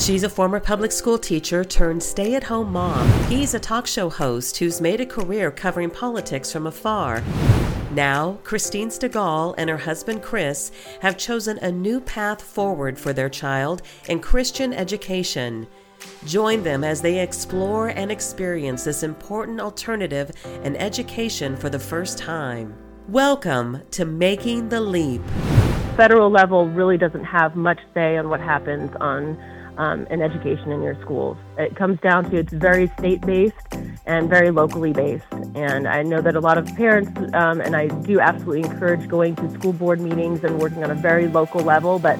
She's a former public school teacher turned stay at home mom. He's a talk show host who's made a career covering politics from afar. Now, Christine Stegall and her husband Chris have chosen a new path forward for their child in Christian education. Join them as they explore and experience this important alternative in education for the first time. Welcome to Making the Leap. Federal level really doesn't have much say on what happens on um, in education in your schools. It comes down to it's very state based and very locally based. And I know that a lot of parents, um, and I do absolutely encourage going to school board meetings and working on a very local level, but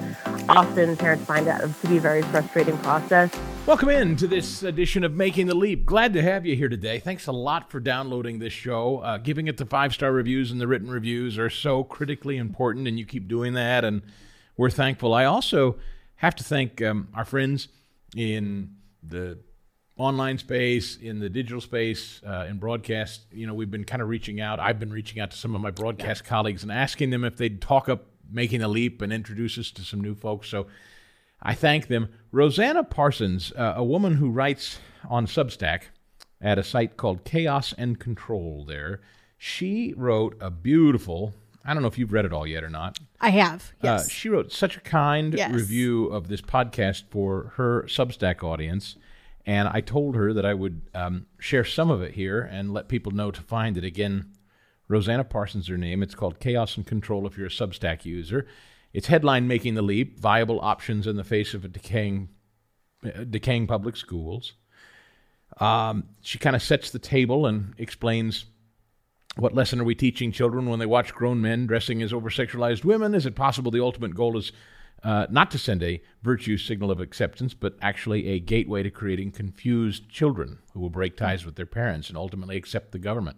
often parents find that to be a very frustrating process. Welcome in to this edition of Making the Leap. Glad to have you here today. Thanks a lot for downloading this show. Uh, giving it the five star reviews and the written reviews are so critically important, and you keep doing that, and we're thankful. I also have to thank um, our friends in the online space, in the digital space, uh, in broadcast. You know, we've been kind of reaching out. I've been reaching out to some of my broadcast colleagues and asking them if they'd talk up making a leap and introduce us to some new folks. So I thank them. Rossana Parsons, uh, a woman who writes on Substack at a site called Chaos and Control there, she wrote a beautiful, I don't know if you've read it all yet or not. I have, Uh, yes. she wrote such a kind Yes. review of this podcast for her Substack audience. And I told her that I would um, share some of it here and let people know to find it. Again, Rossana Parsons, her name. It's called Chaos and Control if you're a Substack user. It's headline Making the Leap Viable Options in the Face of a Decaying, uh, decaying Public Schools. Um, she kind of sets the table and explains what lesson are we teaching children when they watch grown men dressing as oversexualized women? Is it possible the ultimate goal is uh, not to send a virtue signal of acceptance, but actually a gateway to creating confused children who will break ties with their parents and ultimately accept the government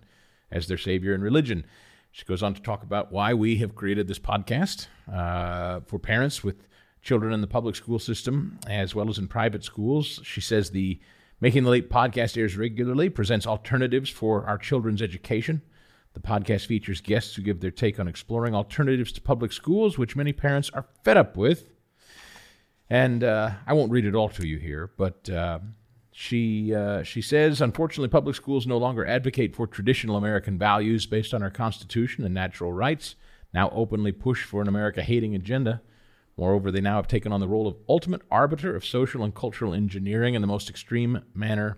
as their savior and religion? She goes on to talk about why we have created this podcast uh, for parents with children in the public school system as well as in private schools. She says the Making the Leap podcast airs regularly, presents alternatives for our children's education. The podcast features guests who give their take on exploring alternatives to public schools, which many parents are fed up with. And uh, I won't read it all to you here, but uh, she uh, she says, unfortunately, public schools no longer advocate for traditional American values based on our Constitution and natural rights. Now openly push for an America-hating agenda. Moreover, they now have taken on the role of ultimate arbiter of social and cultural engineering in the most extreme manner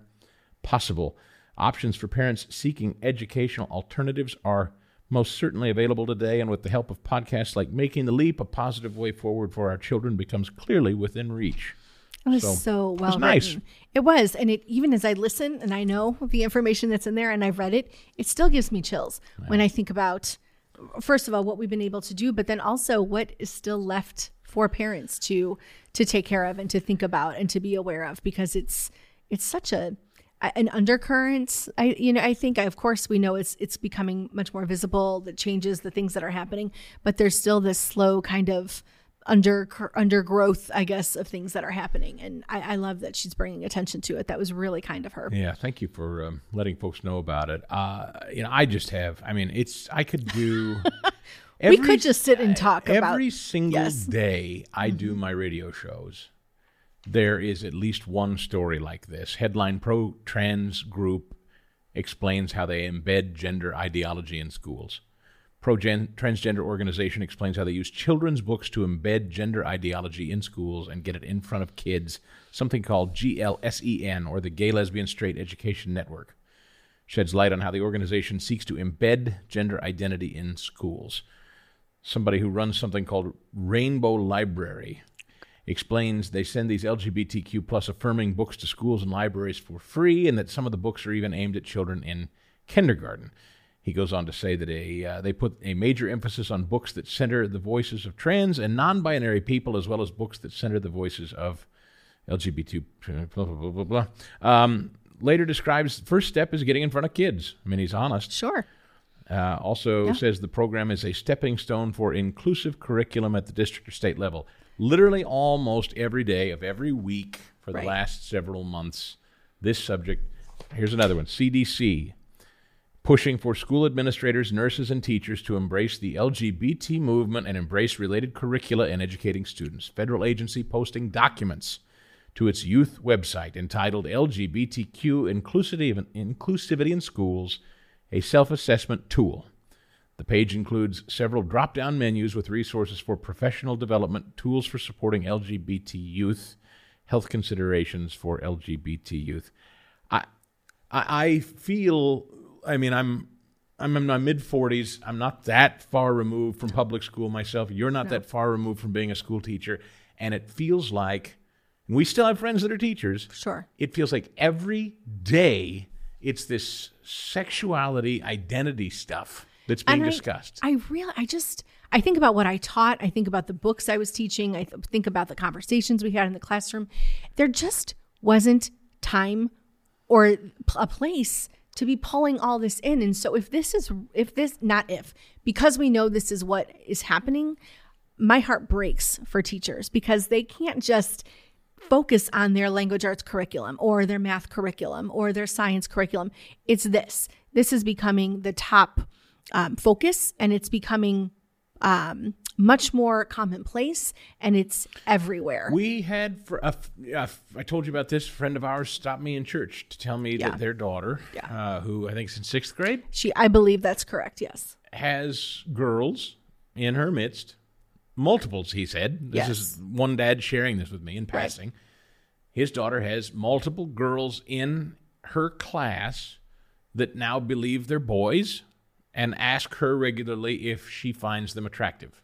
possible. Options for parents seeking educational alternatives are most certainly available today, and with the help of podcasts like Making the Leap, a positive way forward for our children becomes clearly within reach. It was So, so, it well was nice. It was, and it even as I listen and I know the information that's in there, and I've read it, it still gives me chills when I think about, first of all, what we've been able to do, but then also what is still left for parents to to take care of and to think about and to be aware of, because it's it's such a an undercurrent. I you know I think of course we know it's it's becoming much more visible the changes, the things that are happening, but there's still this slow kind of under undergrowth, I guess, of things that are happening. And I, I love that she's bringing attention to it. That was really kind of her. Yeah, thank you for um, letting folks know about it. Uh, you know, I just have. I mean, it's. I could do. We could just sit and talk every about- every single yes. Mm-hmm. day I do my radio shows. There is at least one story like this. Headline: Pro Trans Group explains how they embed gender ideology in schools. Pro transgender organization explains how they use children's books to embed gender ideology in schools and get it in front of kids. Something called GLSEN, or the Gay Lesbian Straight Education Network, sheds light on how the organization seeks to embed gender identity in schools. Somebody who runs something called Rainbow Library explains they send these LGBTQ plus affirming books to schools and libraries for free, and that some of the books are even aimed at children in kindergarten. He goes on to say that a, uh, they put a major emphasis on books that center the voices of trans and non binary people, as well as books that center the voices of LGBT, blah, blah, blah, blah, blah. Um, later describes the first step is getting in front of kids. I mean, he's honest. Sure. Uh, also says the program is a stepping stone for inclusive curriculum at the district or state level. Literally almost every day of every week for the Right. last several months, this subject. Here's another one CDC pushing for school administrators, nurses, and teachers to embrace the LGBT movement and embrace related curricula in educating students. Federal agency posting documents to its youth website entitled LGBTQ Inclusivity, Inclusivity in Schools, a self assessment tool. The page includes several drop down menus with resources for professional development, tools for supporting LGBT youth, health considerations for LGBT youth. I, I, I feel, I mean, I'm I'm in my mid 40s. I'm not that far removed from public school myself. You're not no. that far removed from being a school teacher. And it feels like, and we still have friends that are teachers. Sure. It feels like every day it's this sexuality identity stuff that's being discussed. I, I really, I just, I think about what I taught. I think about the books I was teaching. I th- think about the conversations we had in the classroom. There just wasn't time or a place to be pulling all this in. And so if this is, if this, not if, because we know this is what is happening, my heart breaks for teachers because they can't just focus on their language arts curriculum or their math curriculum or their science curriculum. It's this. This is becoming the top um, focus and it's becoming um, much more commonplace and it's everywhere. We had, for a, uh, I told you about this, friend of ours stopped me in church to tell me yeah. that their daughter, yeah. uh, who I think is in sixth grade, she, I believe that's correct, yes, has girls in her midst, multiples, he said. This yes. is one dad sharing this with me in passing. Right. His daughter has multiple girls in her class that now believe they're boys and ask her regularly if she finds them attractive.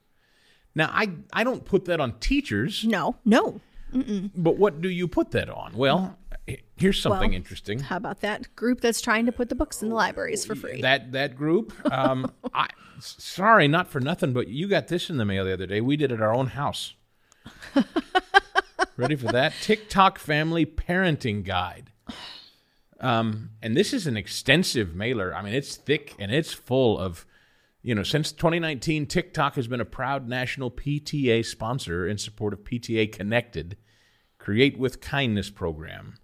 Now, I, I don't put that on teachers. No, no. Mm-mm. But what do you put that on? Well, here's something well, interesting. How about that group that's trying to put the books in the libraries for free? That that group. Um, I sorry, not for nothing, but you got this in the mail the other day. We did it at our own house. Ready for that? TikTok Family Parenting Guide. Um, and this is an extensive mailer. I mean, it's thick and it's full of you know, since 2019, TikTok has been a proud national PTA sponsor in support of PTA Connected, Create with Kindness program.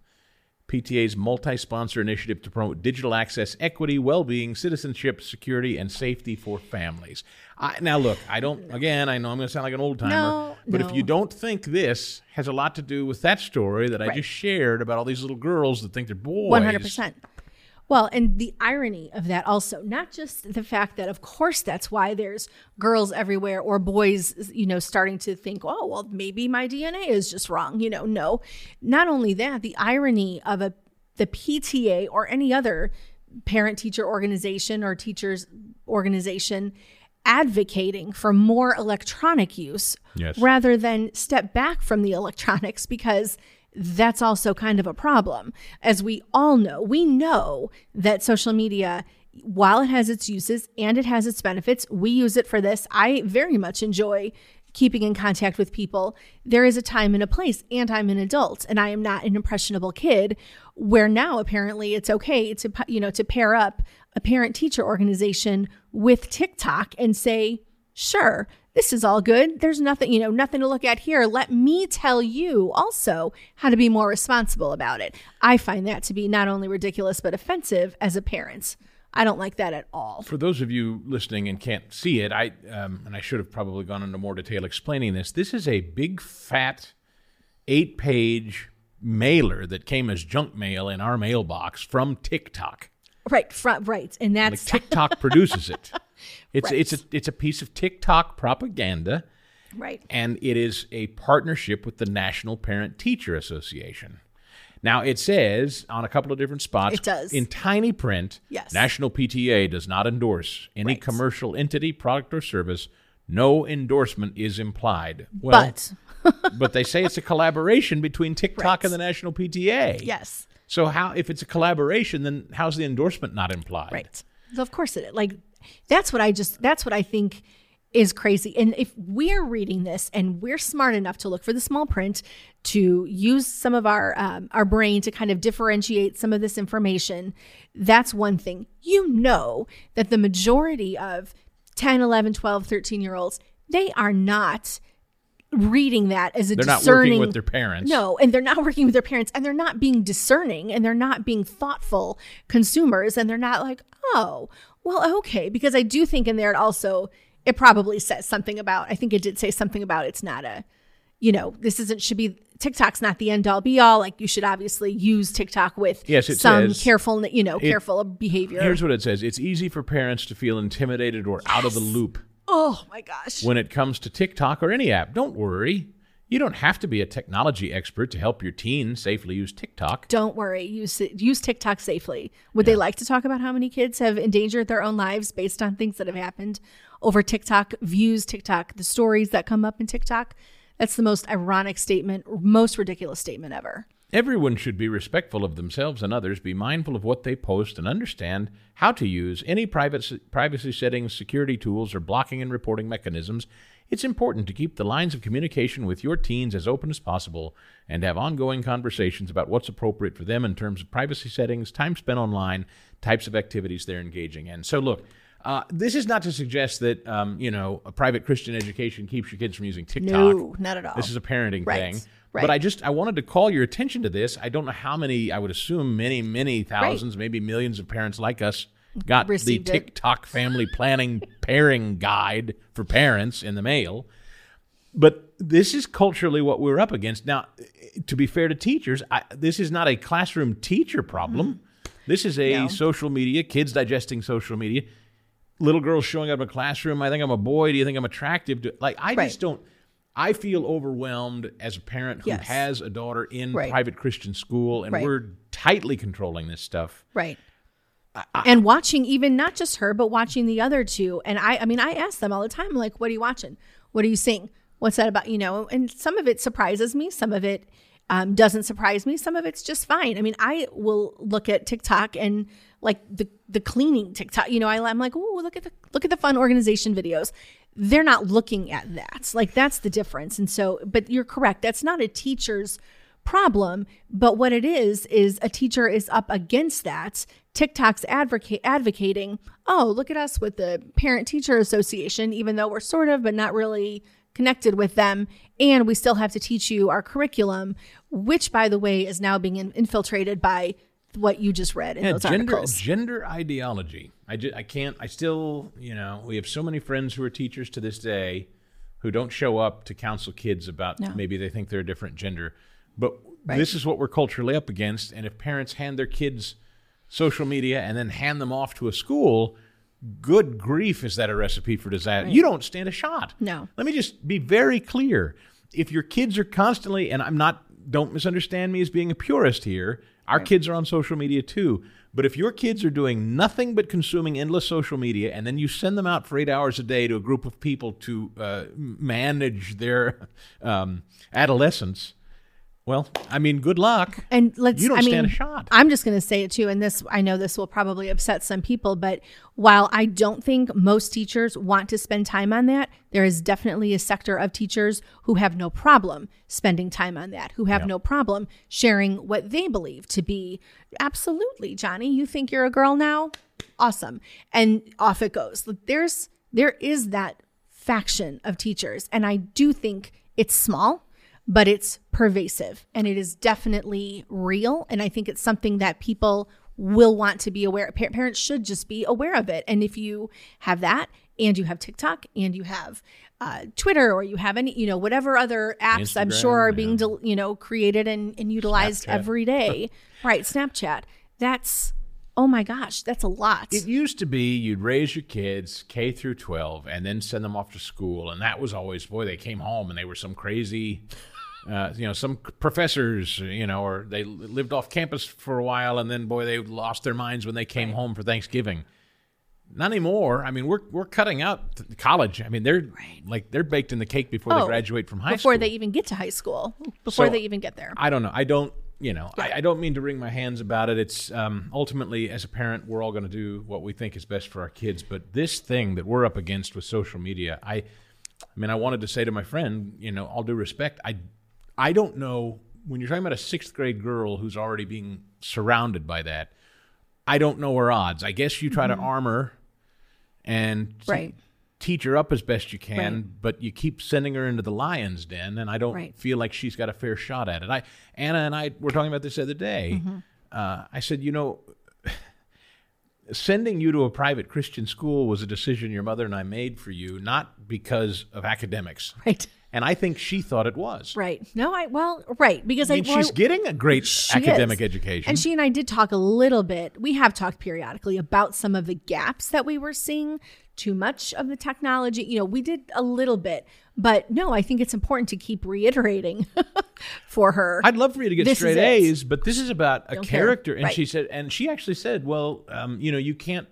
PTA's multi sponsor initiative to promote digital access, equity, well being, citizenship, security, and safety for families. I, now, look, I don't, again, I know I'm going to sound like an old timer, no, but no. if you don't think this has a lot to do with that story that I just shared about all these little girls that think they're boys. 100%. Well, and the irony of that also, not just the fact that, of course, that's why there's girls everywhere or boys, you know, starting to think, oh, well, maybe my DNA is just wrong. You know, no. Not only that, the irony of a the PTA or any other parent teacher organization or teachers organization advocating for more electronic use yes. rather than step back from the electronics because that's also kind of a problem. As we all know, we know that social media, while it has its uses and it has its benefits, we use it for this. I very much enjoy keeping in contact with people. There is a time and a place, and I'm an adult, and I am not an impressionable kid. Where now apparently it's okay to you know to pair up a parent teacher organization with TikTok and say, sure, this is all good. There's nothing, you know, nothing to look at here. Let me tell you also how to be more responsible about it. I find that to be not only ridiculous, but offensive as a parent. I don't like that at all. For those of you listening and can't see it, I um, and I should have probably gone into more detail explaining this. This is a big fat eight-page mailer that came as junk mail in our mailbox from TikTok. Right, fr- right, and that's like TikTok produces it. It's right. it's a it's a piece of TikTok propaganda. Right. And it is a partnership with the National Parent Teacher Association. Now it says on a couple of different spots it does. in tiny print, yes. National PTA does not endorse any right. commercial entity, product or service. No endorsement is implied. Well, but but they say it's a collaboration between TikTok right. and the National PTA. Yes. So how if it's a collaboration, then how's the endorsement not implied? Right. of course it is. Like that's what I just that's what I think is crazy. And if we're reading this and we're smart enough to look for the small print, to use some of our um, our brain to kind of differentiate some of this information, that's one thing. You know that the majority of 10, 11, 12, 13 year olds, they are not reading that as a they're discerning not working with their parents no and they're not working with their parents and they're not being discerning and they're not being thoughtful consumers and they're not like oh well, okay, because I do think in there it also it probably says something about I think it did say something about it's not a you know, this isn't should be TikTok's not the end all be all. Like you should obviously use TikTok with Yes, it some says- careful, you know, careful behavior. Here's what it says It's easy for parents to feel intimidated or out of the loop oh my gosh. when it comes to TikTok or any app. Don't worry. You don't have to be a technology expert to help your teen safely use TikTok. Don't worry. Use use TikTok safely. Would they like to talk about how many kids have endangered their own lives based on things that have happened over TikTok views, TikTok, the stories that come up in TikTok? That's the most ironic statement, most ridiculous statement ever. Everyone should be respectful of themselves and others, be mindful of what they post, and understand how to use any private, privacy settings, security tools, or blocking and reporting mechanisms. It's important to keep the lines of communication with your teens as open as possible and have ongoing conversations about what's appropriate for them in terms of privacy settings, time spent online, types of activities they're engaging in. So, look, uh, this is not to suggest that um, you know a private Christian education keeps your kids from using TikTok. No, not at all. This is a parenting Right, thing. Right. But I just I wanted to call your attention to this. I don't know how many. I would assume many, many thousands, maybe millions of parents like us got Received the it. TikTok family planning pairing guide for parents in the mail. But this is culturally what we're up against. Now, to be fair to teachers, I, this is not a classroom teacher problem. Mm-hmm. This is a No. social media, kids digesting social media, little girls showing up in a classroom. I think I'm a boy. Do you think I'm attractive? To, like, I Right. just don't. I feel overwhelmed as a parent who Yes. has a daughter in Right. private Christian school, and Right. we're tightly controlling this stuff. Right. and watching even not just her, but watching the other two. And I, I mean, I ask them all the time, like, what are you watching? What are you seeing? What's that about? You know, and some of it surprises me. Some of it um, doesn't surprise me. Some of it's just fine. I mean, I will look at TikTok and like the the cleaning TikTok. You know, I, I'm like, oh, look at the look at the fun organization videos. They're not looking at that. Like that's the difference. And so, but you're correct. That's not a teacher's problem. But what it is, is a teacher is up against that. TikTok's advocate, advocating, oh, look at us with the Parent Teacher Association, even though we're sort of, but not really connected with them. And we still have to teach you our curriculum, which, by the way, is now being in- infiltrated by what you just read in Yeah, those gender articles. gender ideology. I just, I can't. I still, you know, we have so many friends who are teachers to this day who don't show up to counsel kids about No. maybe they think they're a different gender. But this is what we're culturally up against. And if parents hand their kids social media and then hand them off to a school, good grief, is that a recipe for disaster? You don't stand a shot. No. Let me just be very clear. If your kids are constantly, and I'm not, don't misunderstand me as being a purist here, our kids are on social media too. But if your kids are doing nothing but consuming endless social media, and then you send them out for eight hours a day to a group of people to uh, manage their um, adolescence, well, I mean, good luck. And let's, You don't I mean, stand a shot. I'm just going to say it too. And this, I know this will probably upset some people, but while I don't think most teachers want to spend time on that, there is definitely a sector of teachers who have no problem spending time on that, who have no problem sharing what they believe to be absolutely, Johnny, you think you're a girl now? Awesome. And off it goes. There's, there is that faction of teachers. And I do think it's small but it's pervasive and it is definitely real. And I think it's something that people will want to be aware. Pa- Parents should just be aware of it. And if you have that, and you have TikTok, and you have uh, Twitter, or you have any, you know, whatever other apps I'm sure are Instagram, being, del- you know, created and, and utilized Snapchat. every day. right, Snapchat. That's oh my gosh, that's a lot. It used to be you'd raise your kids K through 12 and then send them off to school. And that was always, boy, they came home and they were some crazy, uh, you know, some professors, you know, or they lived off campus for a while and then, boy, they lost their minds when they came home for Thanksgiving. Not anymore. I mean, we're, we're cutting out college. I mean, they're like, they're baked in the cake before they Oh, graduate from high before school. Before they even get to high school, before So, they even get there. I don't know. I don't, you know, I, I don't mean to wring my hands about it. It's um, ultimately, as a parent, we're all going to do what we think is best for our kids. But this thing that we're up against with social media, I, I mean, I wanted to say to my friend, you know, all due respect, I, I don't know when you're talking about a sixth grade girl who's already being surrounded by that. I don't know her odds. I guess you try to arm her and Right. teach her up as best you can, Right. but you keep sending her into the lion's den, and I don't Right. feel like she's got a fair shot at it. I Anna and I were talking about this the other day. Mm-hmm. Uh, I said, you know, sending you to a private Christian school was a decision your mother and I made for you, not because of academics. Right. And I think she thought it was. Right. No, I well, right because I mean, I well, she's getting a great academic is. education. And she and I did talk a little bit. We have talked periodically about some of the gaps that we were seeing. Too much of the technology, you know, we did a little bit, but no, I think it's important to keep reiterating for her. I'd love for you to get This straight. A's, but this is about a Don't care. character. And Right. she said, and she actually said, "Well, um, you know, you can't,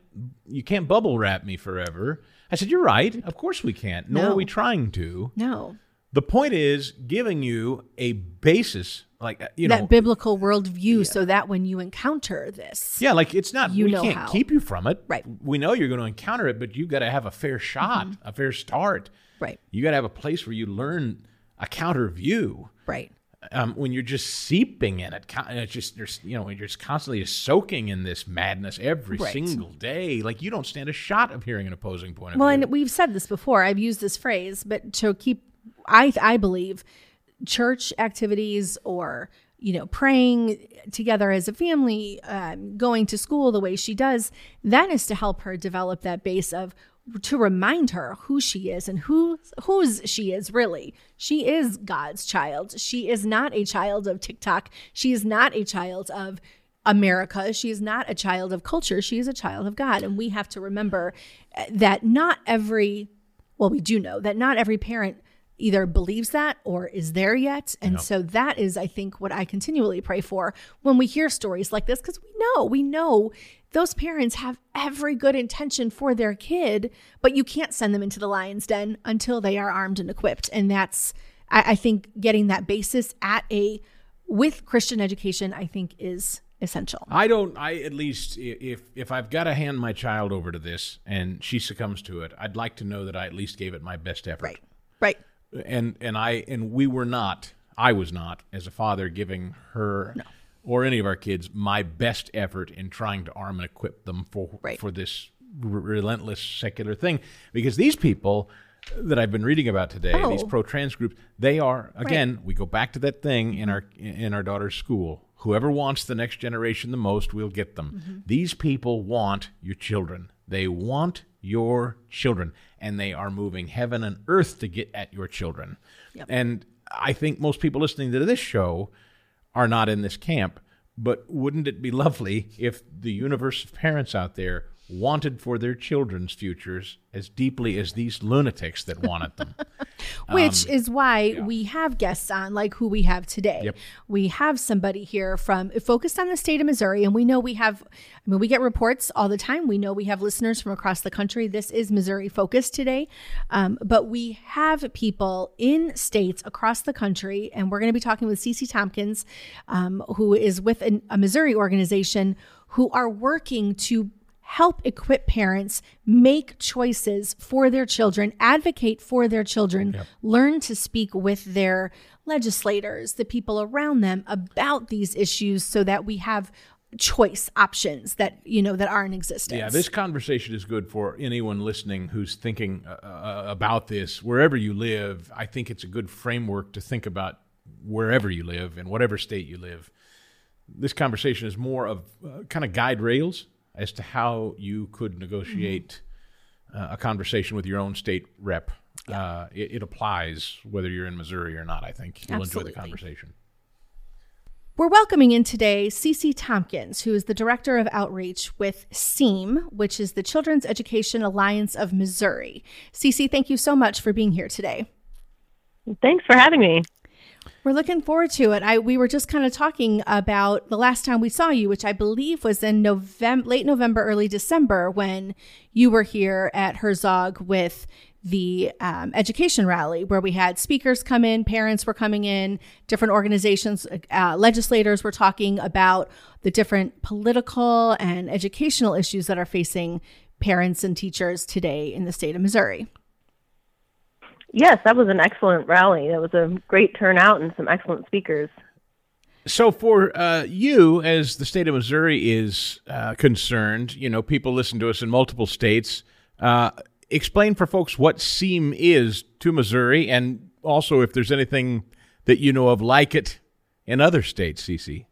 you can't bubble wrap me forever." I said, "You're right. Of course we can't. Nor No. are we trying to." no, The point is giving you a basis, like uh, you that know, biblical worldview, so that when you encounter this, yeah, like it's not. You we can't how. keep you from it. Right. Mm-hmm. We know you're going to encounter it, but you've got to have a fair shot, a fair start. right, You got to have a place where you learn a counter view. right, um, when you're just seeping in it, it's just you're, you know you're just constantly soaking in this madness every Right. single day. Like you don't stand a shot of hearing an opposing point of Well, view. and we've said this before. I've used this phrase, but to keep, I I believe, church activities or you know praying together as a family, um, going to school the way she does, that is to help her develop that base of to remind her who she is and who whose she is really. She is God's child. She is not a child of TikTok. She is not a child of America. She is not a child of culture. She is a child of God. And we have to remember that not every, well, we do know that not every parent either believes that or is there yet. And so that is, I think, what I continually pray for when we hear stories like this, because we know, we know those parents have every good intention for their kid, but you can't send them into the lion's den until they are armed and equipped. And that's, I, I think, getting that basis at a, with Christian education, I think is essential. I don't. I at least if if I've got to hand my child over to this and she succumbs to it, I'd like to know that I at least gave it my best effort. Right. Right. and and I and we were not. I was not as a father giving her or any of our kids my best effort in trying to arm and equip them for Right. for this r- relentless secular thing because these people that I've been reading about today, these Oh. pro-trans groups, they are again. We go back to that thing in our in our daughter's school. Whoever wants the next generation the most, we'll get them. Mm-hmm. These people want your children. They want your children, and they are moving heaven and earth to get at your children. And I think most people listening to this show are not in this camp. But wouldn't it be lovely if the universe of parents out there wanted for their children's futures as deeply as these lunatics that wanted them? Which is why we have guests on, like who we have today. Yep. We have somebody here from focused on the state of Missouri, and we know we have. I mean, we get reports all the time. We know we have listeners from across the country. This is Missouri focused today, um, but we have people in states across the country, and we're going to be talking with Cici Tompkins, um, who is with an, a Missouri organization who are working to help equip parents make choices for their children, advocate for their children, learn to speak with their legislators, the people around them about these issues so that we have choice options that you know that are in existence. Yeah, this conversation is good for anyone listening who's thinking uh, uh, about this wherever you live. I think it's a good framework to think about wherever you live in whatever state you live. This conversation is more of uh, kind of guide rails as to how you could negotiate uh, a conversation with your own state rep. Uh, it, it applies whether you're in Missouri or not. I think you'll enjoy the conversation. We're welcoming in today Cici Tompkins, who is the Director of Outreach with CEAM, which is the Children's Education Alliance of Missouri. Cici, thank you so much for being here today. Thanks for having me. We're looking forward to it. I we were just kind of talking about the last time we saw you, which I believe was in November, late November, early December, when you were here at Herzog with the um, education rally, where we had speakers come in, parents were coming in, different organizations, uh, legislators were talking about the different political and educational issues that are facing parents and teachers today in the state of Missouri. Yes, that was an excellent rally. That was a great turnout and some excellent speakers. So, for uh, you, as the state of Missouri is uh, concerned, you know, people listen to us in multiple states. Uh, explain for folks what CEAM is to Missouri, and also if there's anything that you know of like it in other states, Cici.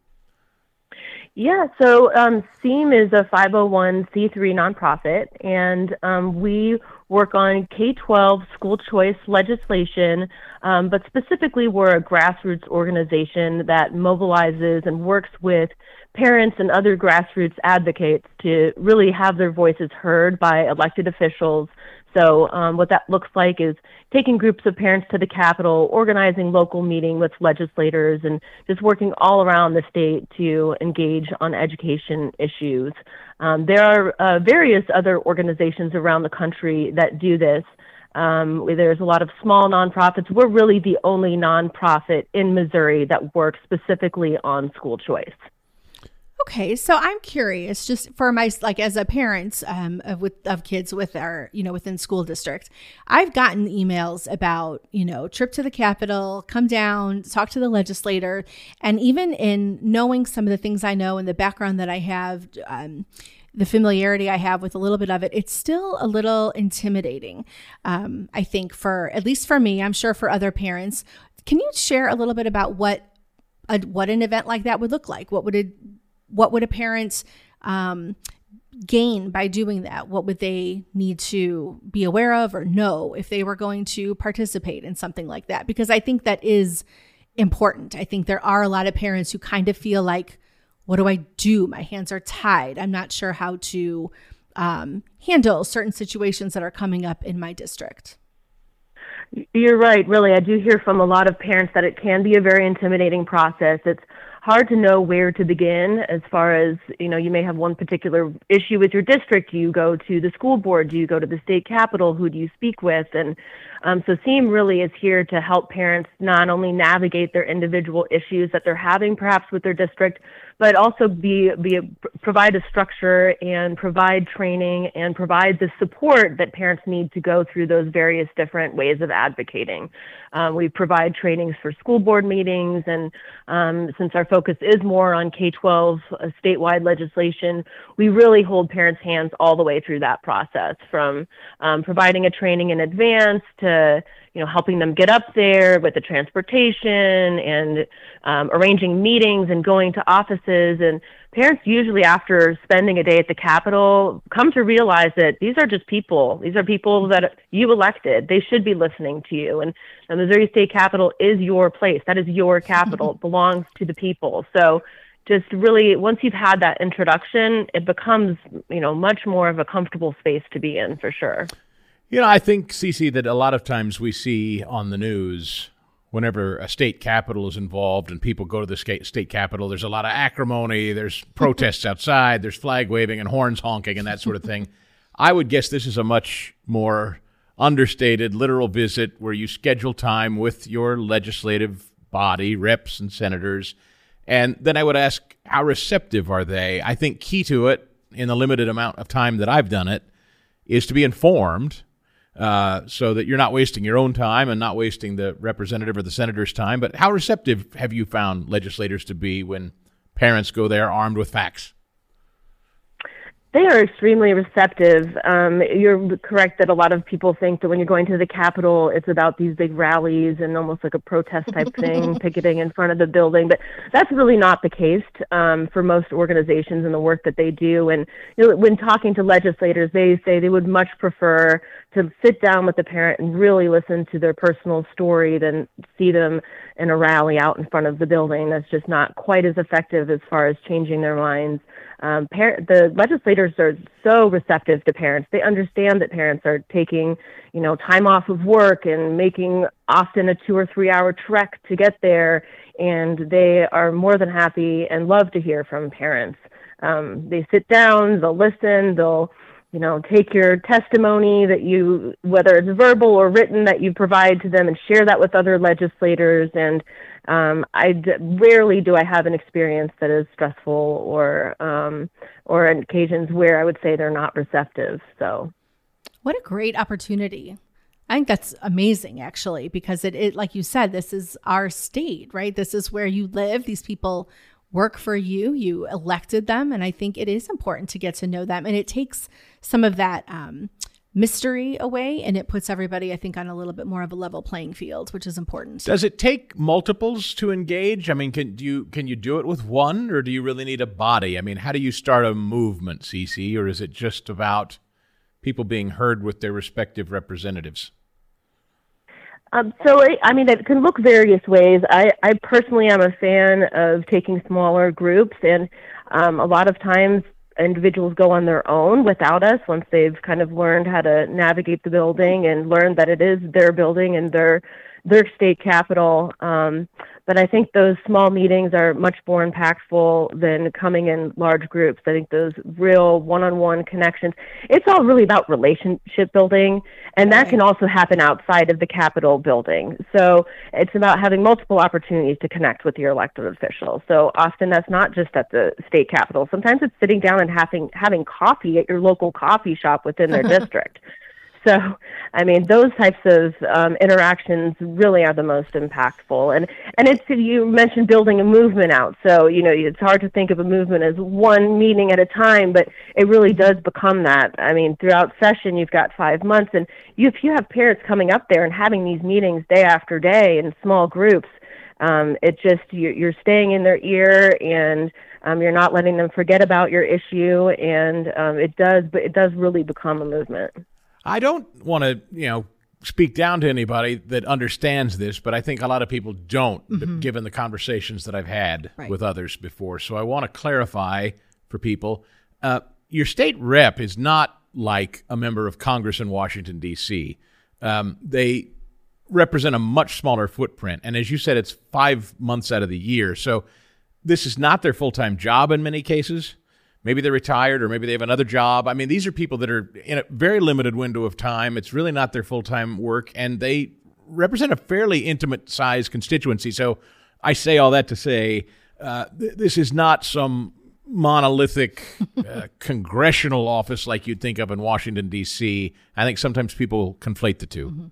Yeah, so um, CEAM is a 501c3 nonprofit, and um, we work on K 12 school choice legislation, um, but specifically, we're a grassroots organization that mobilizes and works with parents and other grassroots advocates to really have their voices heard by elected officials so um, what that looks like is taking groups of parents to the Capitol, organizing local meeting with legislators, and just working all around the state to engage on education issues. Um, there are uh, various other organizations around the country that do this. Um, there's a lot of small nonprofits. We're really the only nonprofit in Missouri that works specifically on school choice. Okay, so I'm curious, just for my like as a parent um, of with of kids with our you know within school district, I've gotten emails about you know trip to the Capitol, come down, talk to the legislator, and even in knowing some of the things I know and the background that I have. Um, the familiarity I have with a little bit of it, it's still a little intimidating. Um, I think for at least for me, I'm sure for other parents. Can you share a little bit about what a, what an event like that would look like? What would it what would a parent um, gain by doing that? What would they need to be aware of or know if they were going to participate in something like that? Because I think that is important. I think there are a lot of parents who kind of feel like, what do I do? My hands are tied. I'm not sure how to um, handle certain situations that are coming up in my district. You're right, really. I do hear from a lot of parents that it can be a very intimidating process. It's hard to know where to begin as far as, you know, you may have one particular issue with your district. Do you go to the school board? Do you go to the state capitol? Who do you speak with? And um, so CEAM really is here to help parents not only navigate their individual issues that they're having perhaps with their district, but also be, be a, provide a structure and provide training and provide the support that parents need to go through those various different ways of advocating. Um, we provide trainings for school board meetings, and um, since our focus is more on K 12 uh, statewide legislation, we really hold parents' hands all the way through that process from um, providing a training in advance to you know, helping them get up there with the transportation and um, arranging meetings and going to offices. And parents usually, after spending a day at the Capitol, come to realize that these are just people. These are people that you elected. They should be listening to you. And the Missouri State Capitol is your place. That is your capital. it belongs to the people. So just really once you've had that introduction it becomes you know much more of a comfortable space to be in for sure you know, I think, Cici, that a lot of times we see on the news whenever a state capital is involved and people go to the state capital, there's a lot of acrimony, there's protests outside, there's flag waving and horns honking and that sort of thing. I would guess this is a much more understated, literal visit where you schedule time with your legislative body, reps and senators. And then I would ask, how receptive are they? I think key to it, in the limited amount of time that I've done it, is to be informed uh, so that you're not wasting your own time and not wasting the representative or the senator's time. But how receptive have you found legislators to be when parents go there armed with facts? They are extremely receptive. Um, you're correct that a lot of people think that when you're going to the Capitol, it's about these big rallies and almost like a protest type thing, picketing in front of the building. But that's really not the case um, for most organizations and the work that they do. And you know, when talking to legislators, they say they would much prefer to sit down with the parent and really listen to their personal story than see them in a rally out in front of the building. That's just not quite as effective as far as changing their minds um, parent, the legislators are so receptive to parents. They understand that parents are taking, you know, time off of work and making often a two or three hour trek to get there, and they are more than happy and love to hear from parents. Um, they sit down, they'll listen, they'll you know, take your testimony that you, whether it's verbal or written, that you provide to them and share that with other legislators. And um, rarely do I have an experience that is stressful or um, or occasions where I would say they're not receptive. So, what a great opportunity! I think that's amazing, actually, because it, it, like you said, this is our state, right? This is where you live. These people work for you. You elected them. And I think it is important to get to know them. And it takes some of that um, mystery away and it puts everybody, I think, on a little bit more of a level playing field, which is important. Does it take multiples to engage? I mean, can you can you do it with one or do you really need a body? I mean, how do you start a movement, Cici, or is it just about people being heard with their respective representatives? Um, so, I mean, it can look various ways. I, I personally am a fan of taking smaller groups, and um, a lot of times individuals go on their own without us once they've kind of learned how to navigate the building and learned that it is their building and their their state capital. Um, but I think those small meetings are much more impactful than coming in large groups. I think those real one-on-one connections. It's all really about relationship building, and that can also happen outside of the Capitol building. So it's about having multiple opportunities to connect with your elected officials. So often that's not just at the state capitol. Sometimes it's sitting down and having having coffee at your local coffee shop within their district. So, I mean, those types of um, interactions really are the most impactful. And and it's you mentioned building a movement out. So you know, it's hard to think of a movement as one meeting at a time, but it really does become that. I mean, throughout session, you've got five months, and you, if you have parents coming up there and having these meetings day after day in small groups, um, it just you're, you're staying in their ear and. Um, you're not letting them forget about your issue, and um, it does, but it does really become a movement. I don't want to, you know, speak down to anybody that understands this, but I think a lot of people don't, mm-hmm. given the conversations that I've had right. with others before. So I want to clarify for people uh, your state rep is not like a member of Congress in Washington, D.C., um, they represent a much smaller footprint. And as you said, it's five months out of the year. So this is not their full time job in many cases. Maybe they're retired or maybe they have another job. I mean, these are people that are in a very limited window of time. It's really not their full time work, and they represent a fairly intimate sized constituency. So I say all that to say uh, th- this is not some monolithic uh, congressional office like you'd think of in Washington, D.C. I think sometimes people conflate the 2 mm-hmm.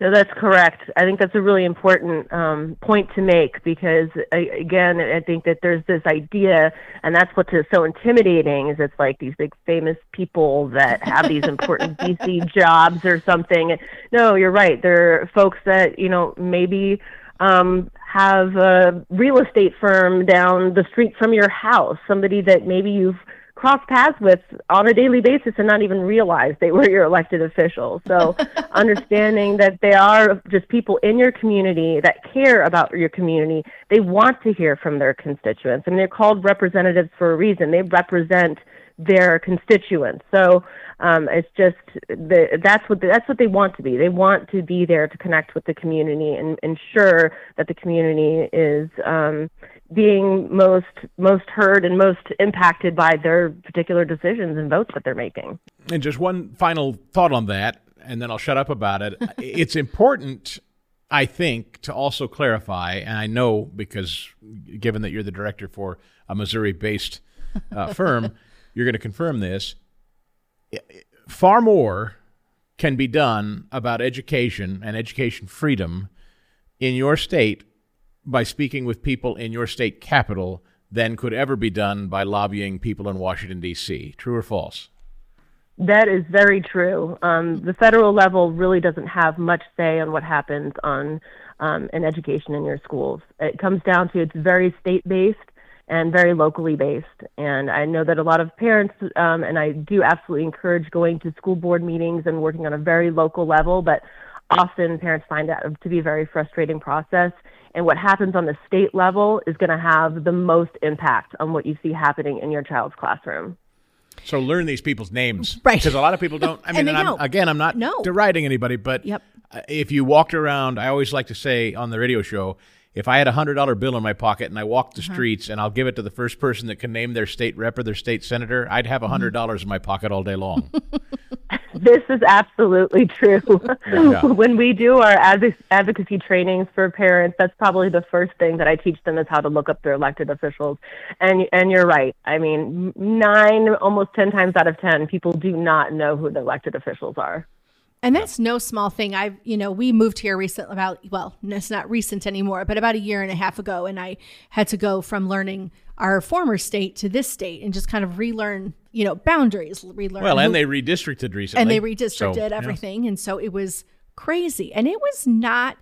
No, that's correct. I think that's a really important um, point to make because, again, I think that there's this idea, and that's what's so intimidating. Is it's like these big famous people that have these important DC jobs or something. No, you're right. They're folks that you know maybe um, have a real estate firm down the street from your house. Somebody that maybe you've cross paths with on a daily basis and not even realize they were your elected officials. So understanding that they are just people in your community that care about your community, they want to hear from their constituents. I mean, they're called representatives for a reason. They represent their constituents. So um, it's just the, that's what the, that's what they want to be. They want to be there to connect with the community and ensure that the community is um, being most most heard and most impacted by their particular decisions and votes that they're making. And just one final thought on that, and then I'll shut up about it. it's important, I think, to also clarify, and I know because given that you're the director for a Missouri-based uh, firm, you're going to confirm this. Far more can be done about education and education freedom in your state by speaking with people in your state capital than could ever be done by lobbying people in Washington, D.C. True or false? That is very true. Um, the federal level really doesn't have much say on what happens on um, in education in your schools. It comes down to it's very state based and very locally based. And I know that a lot of parents, um, and I do absolutely encourage going to school board meetings and working on a very local level, but often parents find that to be a very frustrating process and what happens on the state level is going to have the most impact on what you see happening in your child's classroom. So learn these people's names, right? Because a lot of people don't. I mean, and and I'm, again, I'm not no. deriding anybody, but yep. if you walked around, I always like to say on the radio show, if I had a hundred dollar bill in my pocket and I walked the uh-huh. streets and I'll give it to the first person that can name their state rep or their state senator, I'd have a hundred mm-hmm. dollars mm-hmm. in my pocket all day long. this is absolutely true. Yeah. when we do our advocacy trainings for parents, that's probably the first thing that I teach them is how to look up their elected officials. And and you're right. I mean, nine, almost ten times out of ten, people do not know who the elected officials are. And that's no small thing. I've, you know, we moved here recently about, well, it's not recent anymore, but about a year and a half ago. And I had to go from learning our former state to this state and just kind of relearn, you know, boundaries, relearn. Well, and they redistricted recently. And they redistricted so, everything. Yeah. And so it was crazy. And it was not,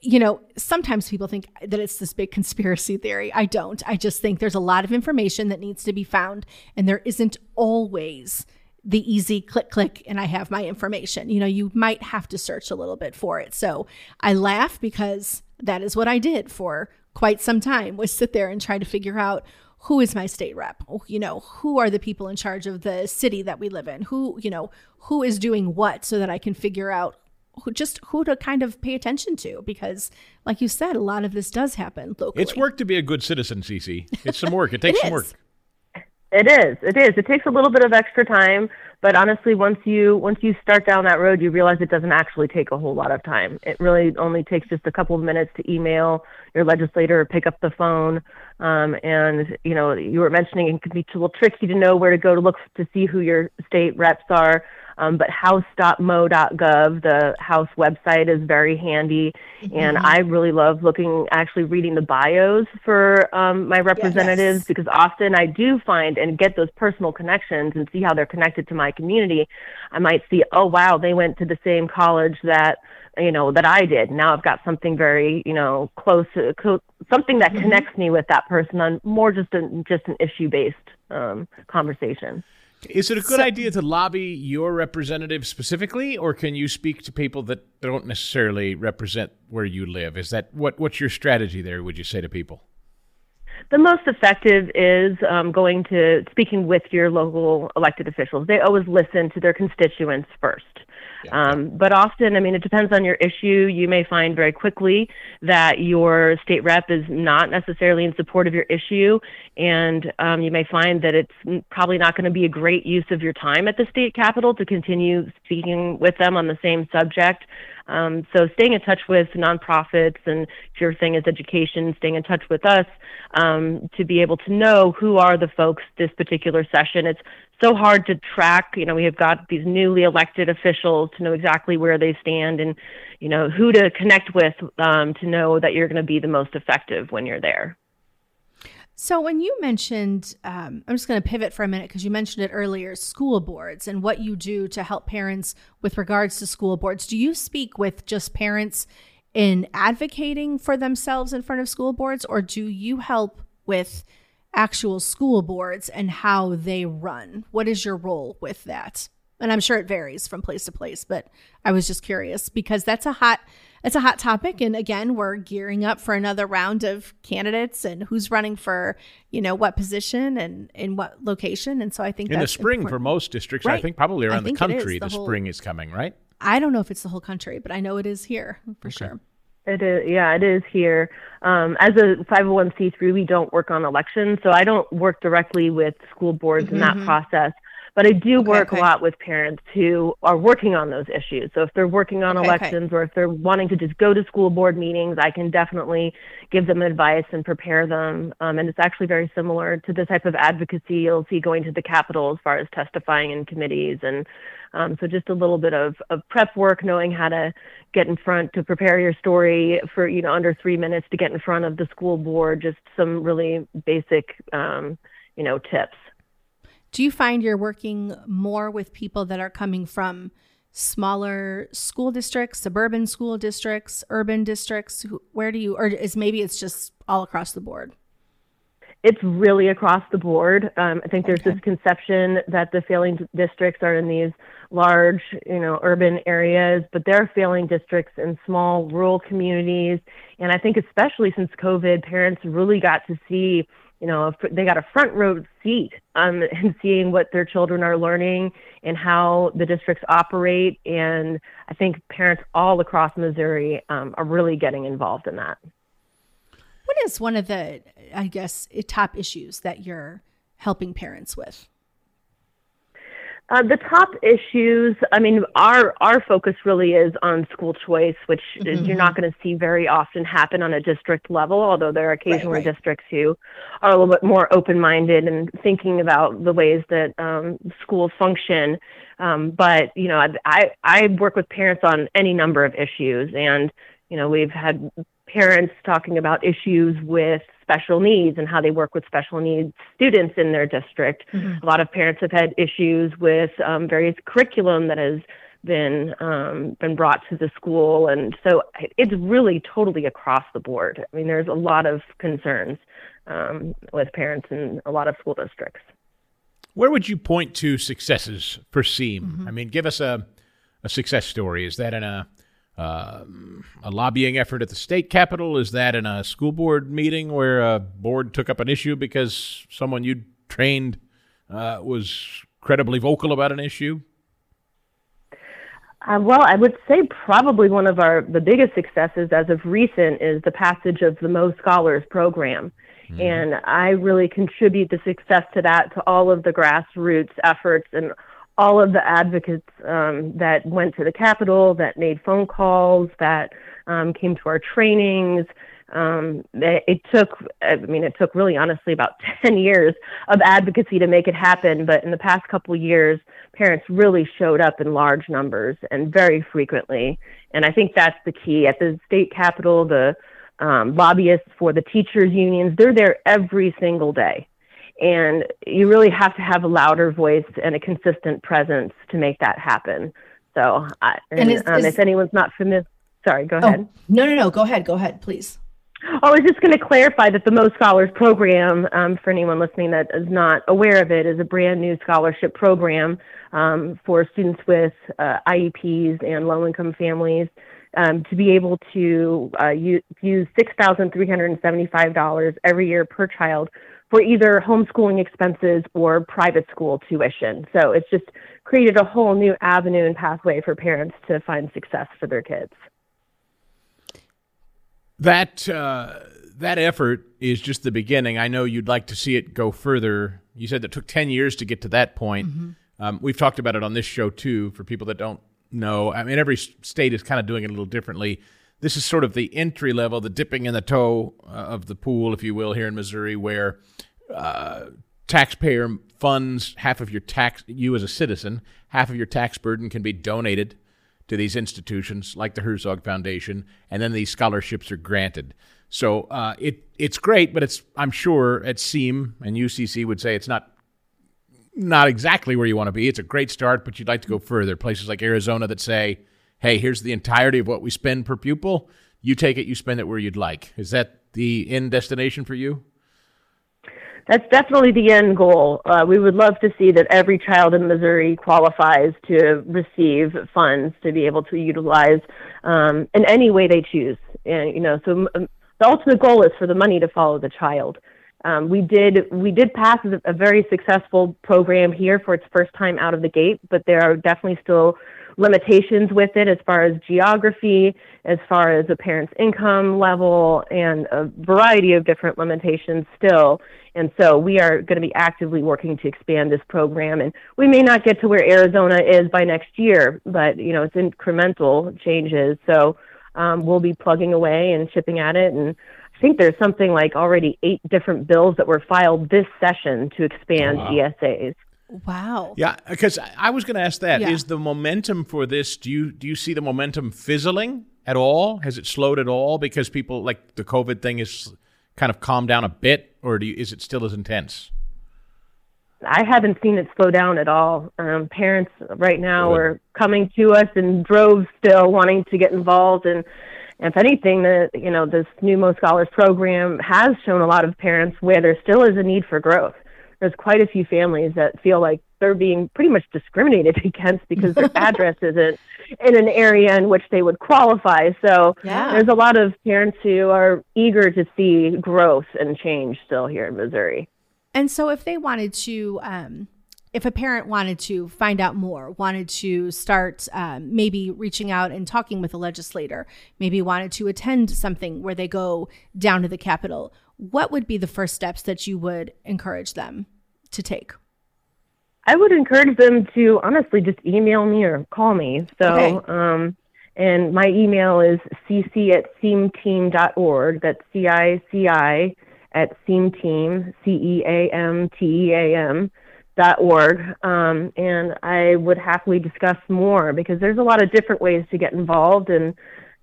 you know, sometimes people think that it's this big conspiracy theory. I don't. I just think there's a lot of information that needs to be found, and there isn't always the easy click click and I have my information. You know, you might have to search a little bit for it. So I laugh because that is what I did for quite some time was sit there and try to figure out who is my state rep? Oh, you know who are the people in charge of the city that we live in? Who you know who is doing what so that i can figure out who, just who to kind of pay attention to? Because like you said a lot of this does happen locally. It's work to be a good citizen Cici it's some work. It takes it some work it is. It is. It takes a little bit of extra time but honestly once you once you start down that road you realize it doesn't actually take a whole lot of time. It really only takes just a couple of minutes to email your legislator or pick up the phone. Um, and you know you were mentioning it can be a little tricky to know where to go to look to see who your state reps are um, but house.mo.gov, the House website, is very handy. Mm-hmm. And I really love looking, actually reading the bios for um, my representatives yes. because often I do find and get those personal connections and see how they're connected to my community. I might see, oh, wow, they went to the same college that you know that I did. Now I've got something very you know close, uh, co- something that mm-hmm. connects me with that person on more just a just an issue based um, conversation. Is it a good so, idea to lobby your representative specifically, or can you speak to people that don't necessarily represent where you live? Is that what what's your strategy there? Would you say to people? The most effective is um, going to speaking with your local elected officials. They always listen to their constituents first. Um, but often, I mean, it depends on your issue. You may find very quickly that your state rep is not necessarily in support of your issue, and um, you may find that it's probably not going to be a great use of your time at the state capitol to continue speaking with them on the same subject. Um, so staying in touch with nonprofits and if your thing is education, staying in touch with us um, to be able to know who are the folks this particular session. It's so hard to track. You know, we have got these newly elected officials to know exactly where they stand and, you know, who to connect with um, to know that you're going to be the most effective when you're there. So, when you mentioned, um, I'm just going to pivot for a minute because you mentioned it earlier school boards and what you do to help parents with regards to school boards. Do you speak with just parents in advocating for themselves in front of school boards, or do you help with actual school boards and how they run. What is your role with that? And I'm sure it varies from place to place, but I was just curious because that's a hot it's a hot topic and again, we're gearing up for another round of candidates and who's running for, you know, what position and in what location and so I think in the spring important. for most districts, right. I think probably around the country the, the whole, spring is coming, right? I don't know if it's the whole country, but I know it is here for okay. sure. It is, yeah, it is here. Um, as a 501c3, we don't work on elections, so I don't work directly with school boards mm-hmm. in that mm-hmm. process. But I do okay, work okay. a lot with parents who are working on those issues. So if they're working on okay, elections or if they're wanting to just go to school board meetings, I can definitely give them advice and prepare them. Um, and it's actually very similar to the type of advocacy you'll see going to the Capitol as far as testifying in committees and um, so just a little bit of, of prep work, knowing how to get in front to prepare your story for you know under three minutes to get in front of the school board. Just some really basic um, you know tips. Do you find you're working more with people that are coming from smaller school districts, suburban school districts, urban districts? Where do you, or is maybe it's just all across the board? it's really across the board. Um, I think there's okay. this conception that the failing districts are in these large, you know, urban areas, but there are failing districts in small rural communities. And I think especially since COVID, parents really got to see, you know, they got a front row seat um, in seeing what their children are learning and how the districts operate. And I think parents all across Missouri um, are really getting involved in that. What is one of the, I guess, top issues that you're helping parents with? Uh, the top issues, I mean, our our focus really is on school choice, which mm-hmm. you're not going to see very often happen on a district level. Although there are occasionally right, right. districts who are a little bit more open-minded and thinking about the ways that um, schools function. Um, but you know, I I work with parents on any number of issues, and you know, we've had parents talking about issues with special needs and how they work with special needs students in their district. Mm-hmm. A lot of parents have had issues with um, various curriculum that has been um, been brought to the school, and so it's really totally across the board. I mean, there's a lot of concerns um, with parents in a lot of school districts. Where would you point to successes for CEAM? Mm-hmm. I mean, give us a, a success story. Is that in a uh, a lobbying effort at the state capitol? Is that in a school board meeting where a board took up an issue because someone you trained uh, was credibly vocal about an issue? Uh, well, I would say probably one of our the biggest successes as of recent is the passage of the Mo Scholars program. Mm-hmm. And I really contribute the success to that to all of the grassroots efforts and all of the advocates um, that went to the Capitol, that made phone calls, that um, came to our trainings. Um, it, took, I mean, it took really honestly about 10 years of advocacy to make it happen. But in the past couple years, parents really showed up in large numbers and very frequently. And I think that's the key. At the state capitol, the um, lobbyists for the teachers' unions, they're there every single day. And you really have to have a louder voice and a consistent presence to make that happen. So, I, and, and is, um, is, if anyone's not familiar, sorry, go oh, ahead. No, no, no, go ahead, go ahead, please. Oh, I was just going to clarify that the Mo Scholars program, um, for anyone listening that is not aware of it, is a brand new scholarship program um, for students with uh, IEPs and low income families um, to be able to uh, use, use $6,375 every year per child for either homeschooling expenses or private school tuition. So it's just created a whole new avenue and pathway for parents to find success for their kids. That uh, that effort is just the beginning. I know you'd like to see it go further. You said it took ten years to get to that point. Mm-hmm. Um, we've talked about it on this show too. For people that don't know, I mean, every state is kind of doing it a little differently. This is sort of the entry level, the dipping in the toe uh, of the pool, if you will, here in Missouri, where uh, taxpayer funds half of your tax, you as a citizen, half of your tax burden can be donated to these institutions like the Herzog Foundation, and then these scholarships are granted. So uh, it it's great, but it's I'm sure at CEAM and UCC would say it's not not exactly where you want to be. It's a great start, but you'd like to go further. Places like Arizona that say, "Hey, here's the entirety of what we spend per pupil. You take it, you spend it where you'd like." Is that the end destination for you? that's definitely the end goal. Uh, we would love to see that every child in Missouri qualifies to receive funds to be able to utilize um, in any way they choose. And you know, so um, the ultimate goal is for the money to follow the child. Um, we did we did pass a very successful program here for its first time out of the gate, but there are definitely still limitations with it as far as geography, as far as a parent's income level, and a variety of different limitations still. And so we are going to be actively working to expand this program. And we may not get to where Arizona is by next year, but you know it's incremental changes. So um, we'll be plugging away and chipping at it. And I think there's something like already eight different bills that were filed this session to expand wow. ESAs. Wow. Yeah, because I was going to ask that: yeah. is the momentum for this? Do you do you see the momentum fizzling at all? Has it slowed at all because people like the COVID thing is kind of calmed down a bit, or do you, is it still as intense? I haven't seen it slow down at all. Um, parents right now Good. are coming to us in droves, still wanting to get involved, and if anything, the you know this new Mo Scholars program has shown a lot of parents where there still is a need for growth there's quite a few families that feel like they're being pretty much discriminated against because their address isn't in an area in which they would qualify. So yeah. there's a lot of parents who are eager to see growth and change still here in Missouri. And so if they wanted to, um, if a parent wanted to find out more, wanted to start um, maybe reaching out and talking with a legislator, maybe wanted to attend something where they go down to the Capitol, what would be the first steps that you would encourage them to take? I would encourage them to honestly just email me or call me. So, okay. um, and my email is cici at ceamteam.org. That's C I C I at ceamteam, C E A M T E A M dot org. Um, and I would happily discuss more because there's a lot of different ways to get involved, and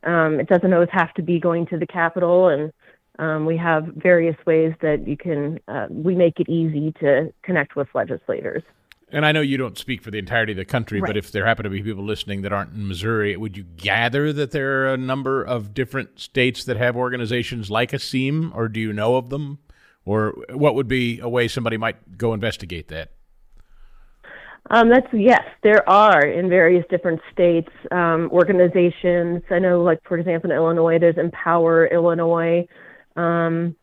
um, it doesn't always have to be going to the Capitol. And um, we have various ways that you can, uh, we make it easy to connect with legislators. And I know you don't speak for the entirety of the country, right. but if there happen to be people listening that aren't in Missouri, would you gather that there are a number of different states that have organizations like a CEAM, or do you know of them? Or what would be a way somebody might go investigate that? Um, that's yes, there are in various different states um, organizations. I know, like for example, in Illinois, there's Empower Illinois, um,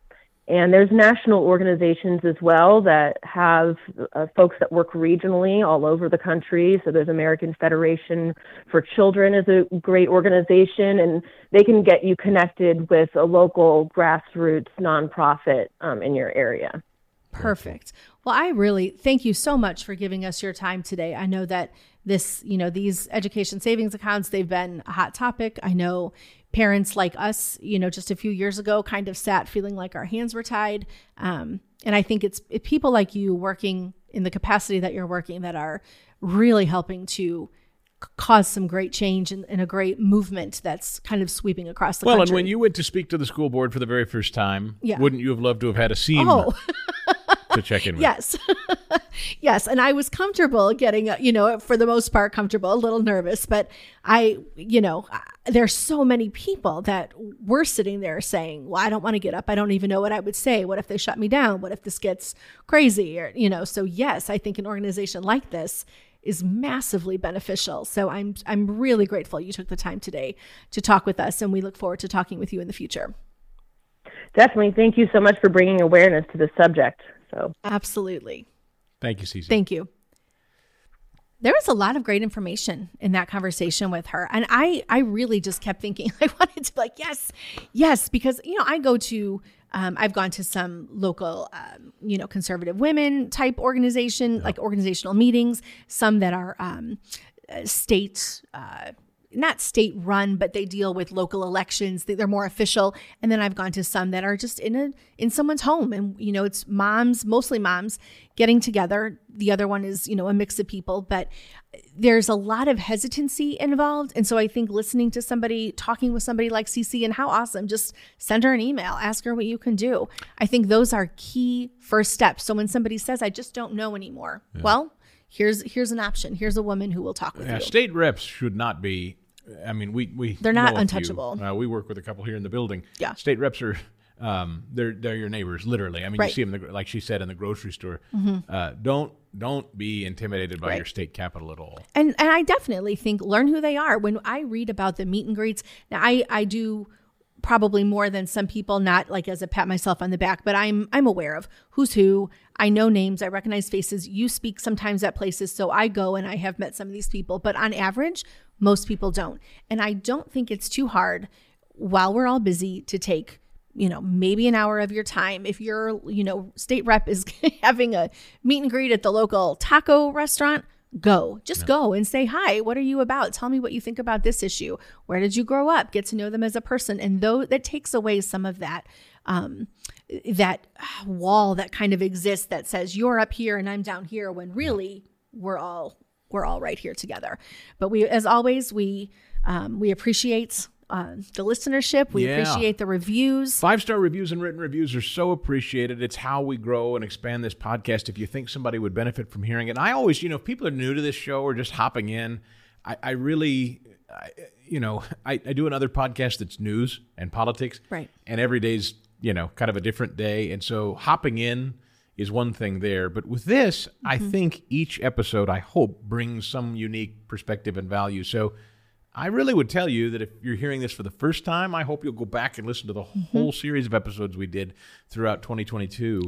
and there's national organizations as well that have uh, folks that work regionally all over the country. So there's American Federation for Children is a great organization, and they can get you connected with a local grassroots nonprofit um, in your area. Perfect. Well, I really thank you so much for giving us your time today. I know that this, you know, these education savings accounts, they've been a hot topic. I know parents like us, you know, just a few years ago kind of sat feeling like our hands were tied. Um, and I think it's it, people like you working in the capacity that you're working that are really helping to cause some great change and, and, a great movement that's kind of sweeping across the well, country. and when you went to speak to the school board for the very first time, yeah. wouldn't you have loved to have had a CEAM oh. to check in with? Yes. yes. And I was comfortable getting, uh, you know, for the most part, comfortable, a little nervous, but I, you know, uh, there's so many people that were sitting there saying, well, I don't want to get up. I don't even know what I would say. What if they shut me down? What if this gets crazy? Or, you know, so yes, I think an organization like this is massively beneficial. So I'm I'm really grateful you took the time today to talk with us and we look forward to talking with you in the future. Definitely. Thank you so much for bringing awareness to this subject. So Absolutely. Thank you, Cici. Thank you. There was a lot of great information in that conversation with her. And I I really just kept thinking I wanted to be like, yes, yes, because you know, I go to um, I've gone to some local, um, you know, conservative women type organization, like organizational meetings, some that are um, uh, state, uh, not state run, but they deal with local elections. They're more official. And then I've gone to some that are just in a in someone's home, and you know, it's moms, mostly moms, getting together. The other one is you know a mix of people, but there's a lot of hesitancy involved. And so I think listening to somebody, talking with somebody like Cici, and how awesome, just send her an email, ask her what you can do. I think those are key first steps. So when somebody says, I just don't know anymore, yeah. well, here's here's an option. Here's a woman who will talk with yeah, you. State reps should not be. I mean, we we they're not untouchable. Uh, we work with a couple here in the building. Yeah, state reps are um, they're they're your neighbors, literally. I mean, right. you see them, the, like she said, in the grocery store. Mm-hmm. Uh, don't don't be intimidated by right. your state capital at all. And and I definitely think learn who they are. When I read about the meet and greets, now I I do probably more than some people not like as a pat myself on the back but i'm i'm aware of who's who. I know names. I recognize faces. You speak sometimes at places so i go and i have met some of these people but on average most people don't. And i don't think it's too hard while we're all busy to take you know, maybe an hour of your time. If your, you know, state rep is having a meet and greet at the local taco restaurant, go. Just go and say, hi, what are you about? Tell me what you think about this issue. Where did you grow up? Get to know them as a person. And though that takes away some of that, um, that wall that kind of exists that says you're up here and I'm down here when really we're all we're all right here together. But we, as always, we um, we appreciate uh, the listenership. We yeah. appreciate the reviews. Five star reviews and written reviews are so appreciated. It's how we grow and expand this podcast. If you think somebody would benefit from hearing it, and I always, you know, if people are new to this show or just hopping in, I, I really, I, you know, I, I do another podcast that's news and politics, right? And every day's, you know, kind of a different day, and so hopping in is one thing there. But with this, mm-hmm. I think each episode, I hope, brings some unique perspective and value. So I really would tell you that if you're hearing this for the first time, I hope you'll go back and listen to the mm-hmm. whole series of episodes we did throughout 2022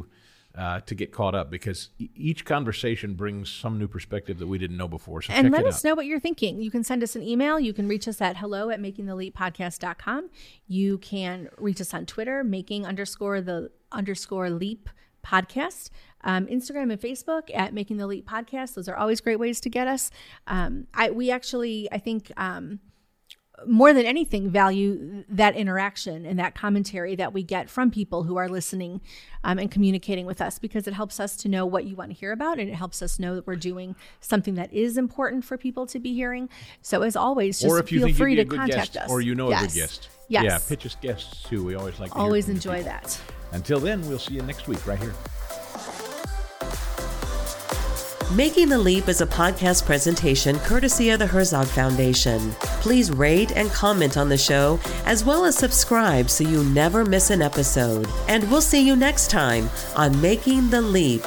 uh, to get caught up because e- each conversation brings some new perspective that we didn't know before. So and let us out. know what you're thinking. You can send us an email. You can reach us at hello at makingtheleappodcast.com. You can reach us on Twitter, making underscore the underscore leap podcast um, Instagram and Facebook at Making the Leap Podcast. Those are always great ways to get us. Um, I we actually I think. Um, more than anything, value that interaction and that commentary that we get from people who are listening um, and communicating with us because it helps us to know what you want to hear about and it helps us know that we're doing something that is important for people to be hearing. So, as always, just or if you feel free to contact guest, us. Or you know yes. a good guest. Yes. Yeah, pitch us guests too. We always like to always enjoy that. Until then, we'll see you next week right here. Making the Leap is a podcast presentation courtesy of the Herzog Foundation. Please rate and comment on the show, as well as subscribe so you never miss an episode. And we'll see you next time on Making the Leap.